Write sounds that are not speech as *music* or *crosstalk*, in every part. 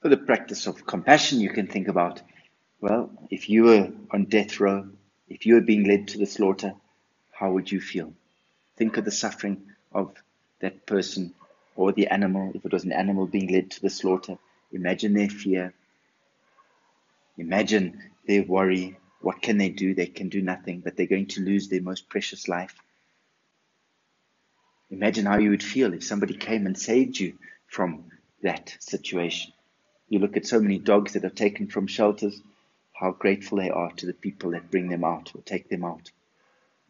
For the practice of compassion, you can think about well, if you were on death row, if you were being led to the slaughter, how would you feel? Think of the suffering of that person or the animal, if it was an animal being led to the slaughter. Imagine their fear. Imagine their worry. What can they do? They can do nothing, but they're going to lose their most precious life. Imagine how you would feel if somebody came and saved you from that situation. You look at so many dogs that are taken from shelters, how grateful they are to the people that bring them out or take them out.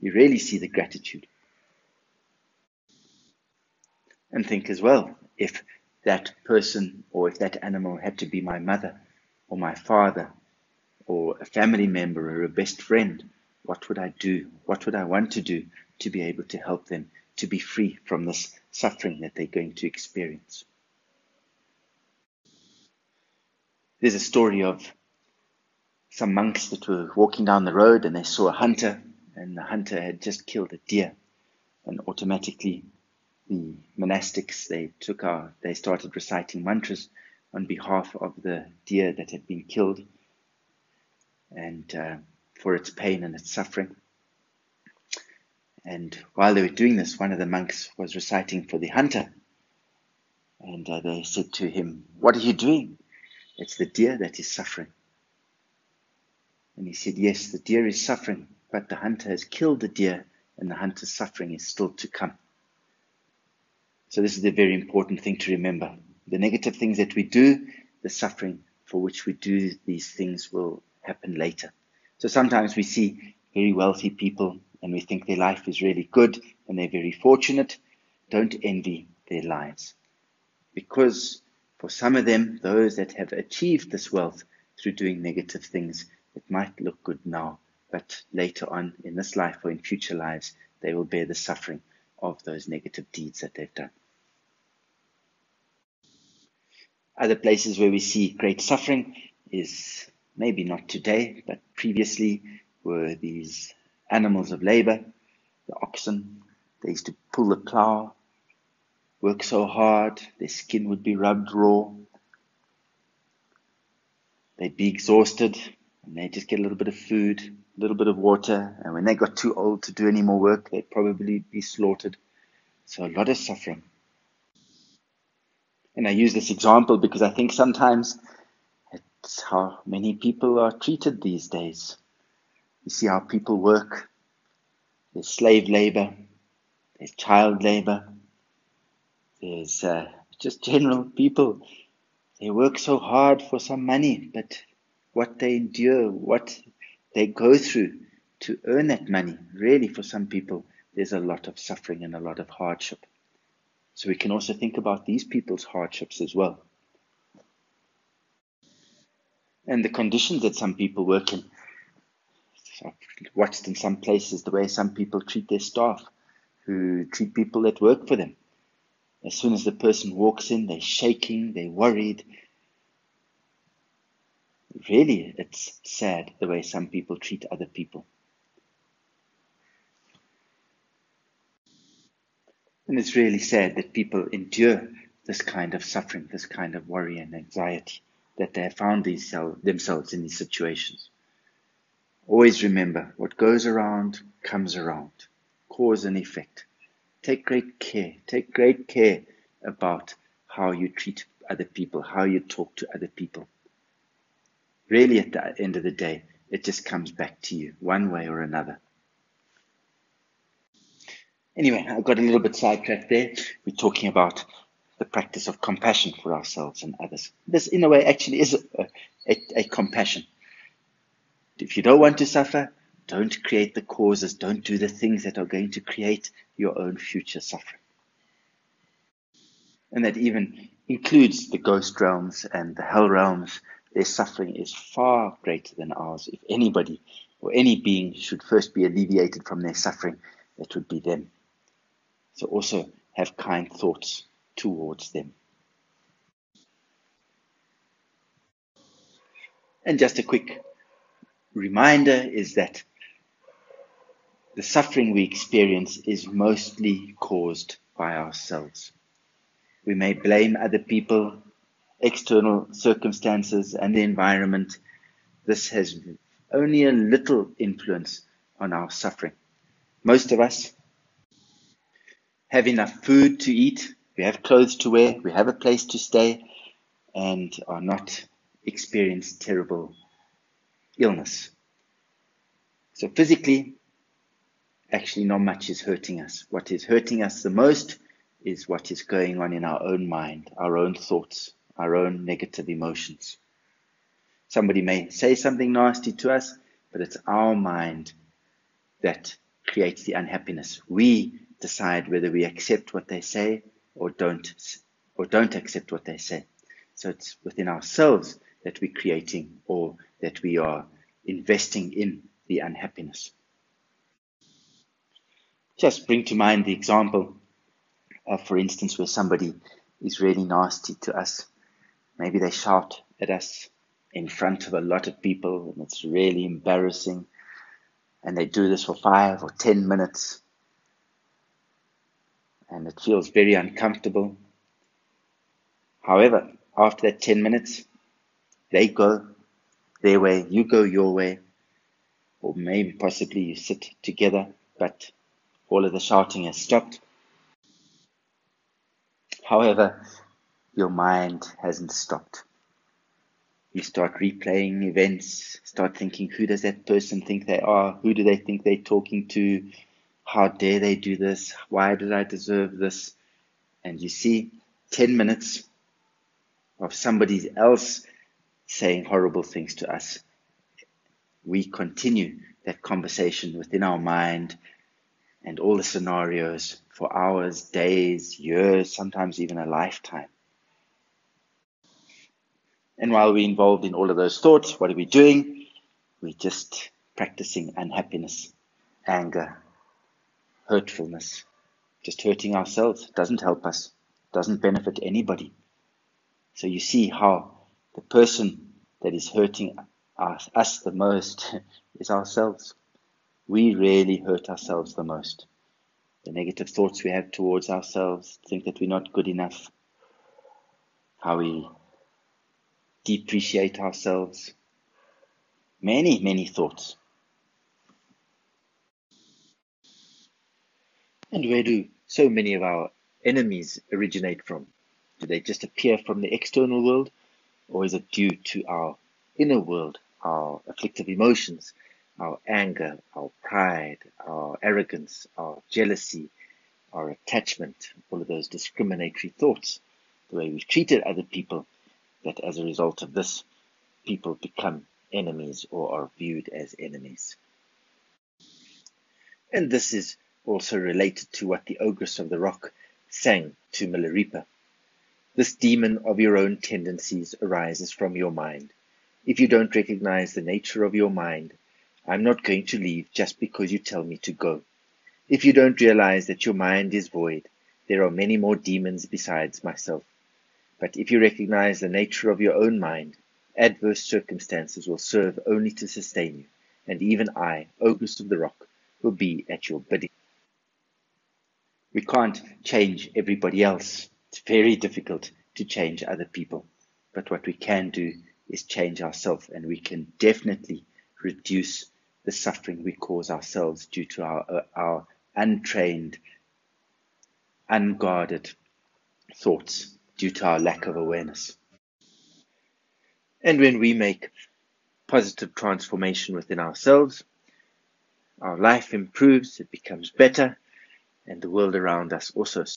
You really see the gratitude. And think as well, if that person or if that animal had to be my mother or my father or a family member or a best friend, what would I do? What would I want to do to be able to help them to be free from this suffering that they're going to experience? There's a story of some monks that were walking down the road and they saw a hunter, and the hunter had just killed a deer. And automatically, the monastics they took our, they started reciting mantras on behalf of the deer that had been killed, and uh, for its pain and its suffering. And while they were doing this, one of the monks was reciting for the hunter. And uh, they said to him, What are you doing? It's the deer that is suffering. And he said, Yes, the deer is suffering, but the hunter has killed the deer, and the hunter's suffering is still to come. So, this is a very important thing to remember. The negative things that we do, the suffering for which we do these things will happen later. So, sometimes we see very wealthy people and we think their life is really good and they're very fortunate. Don't envy their lives. Because for some of them, those that have achieved this wealth through doing negative things, it might look good now, but later on in this life or in future lives, they will bear the suffering of those negative deeds that they've done. Other places where we see great suffering is maybe not today, but previously were these animals of labor, the oxen. They used to pull the plow work so hard, their skin would be rubbed raw. They'd be exhausted, and they'd just get a little bit of food, a little bit of water, and when they got too old to do any more work, they'd probably be slaughtered. So a lot of suffering. And I use this example because I think sometimes it's how many people are treated these days. You see how people work. There's slave labor, there's child labor, there's uh, just general people. They work so hard for some money, but what they endure, what they go through to earn that money, really, for some people, there's a lot of suffering and a lot of hardship. So we can also think about these people's hardships as well. And the conditions that some people work in. I've watched in some places the way some people treat their staff, who treat people that work for them. As soon as the person walks in, they're shaking, they're worried. Really, it's sad the way some people treat other people. And it's really sad that people endure this kind of suffering, this kind of worry and anxiety, that they have found themselves in these situations. Always remember what goes around comes around, cause and effect. Take great care. Take great care about how you treat other people, how you talk to other people. Really, at the end of the day, it just comes back to you one way or another. Anyway, I got a little bit sidetracked there. We're talking about the practice of compassion for ourselves and others. This, in a way, actually is a, a, a compassion. If you don't want to suffer, don't create the causes. Don't do the things that are going to create your own future suffering. And that even includes the ghost realms and the hell realms. Their suffering is far greater than ours. If anybody or any being should first be alleviated from their suffering, it would be them. So also have kind thoughts towards them. And just a quick reminder is that the suffering we experience is mostly caused by ourselves. We may blame other people external circumstances and the environment, this has only a little influence on our suffering. Most of us have enough food to eat, we have clothes to wear, we have a place to stay, and are not experience terrible illness. So physically, actually not much is hurting us. What is hurting us the most is what is going on in our own mind, our own thoughts, our own negative emotions. Somebody may say something nasty to us, but it's our mind that creates the unhappiness. We decide whether we accept what they say or don't or don't accept what they say. So it's within ourselves that we're creating or that we are investing in the unhappiness. Just bring to mind the example of, for instance, where somebody is really nasty to us. Maybe they shout at us in front of a lot of people and it's really embarrassing. And they do this for five or ten minutes. And it feels very uncomfortable. However, after that 10 minutes, they go their way, you go your way, or maybe possibly you sit together, but all of the shouting has stopped. However, your mind hasn't stopped. You start replaying events, start thinking, who does that person think they are? Who do they think they're talking to? How dare they do this? Why did I deserve this? And you see, 10 minutes of somebody else saying horrible things to us. We continue that conversation within our mind and all the scenarios for hours, days, years, sometimes even a lifetime. And while we're involved in all of those thoughts, what are we doing? We're just practicing unhappiness, anger, hurtfulness, just hurting ourselves. Doesn't help us, doesn't benefit anybody. So you see how the person that is hurting us, us the most *laughs* is ourselves. We really hurt ourselves the most. The negative thoughts we have towards ourselves, think that we're not good enough, how we depreciate ourselves. Many, many thoughts. And where do so many of our enemies originate from? Do they just appear from the external world, or is it due to our inner world, our afflictive emotions, our anger, our pride, our arrogance, our jealousy, our attachment, all of those discriminatory thoughts, the way we've treated other people, that as a result of this, people become enemies or are viewed as enemies. And this is also related to what the Ogress of the Rock sang to Milarepa. This demon of your own tendencies arises from your mind. If you don't recognize the nature of your mind, I'm not going to leave just because you tell me to go. If you don't realize that your mind is void, there are many more demons besides myself. But if you recognize the nature of your own mind, adverse circumstances will serve only to sustain you, and even I, Ogress of the Rock, will be at your bidding. We can't change everybody else. It's very difficult to change other people. But what we can do is change ourselves, and we can definitely reduce the suffering we cause ourselves due to our, uh, our untrained, unguarded thoughts, due to our lack of awareness. And when we make positive transformation within ourselves, our life improves, it becomes better, and the world around us also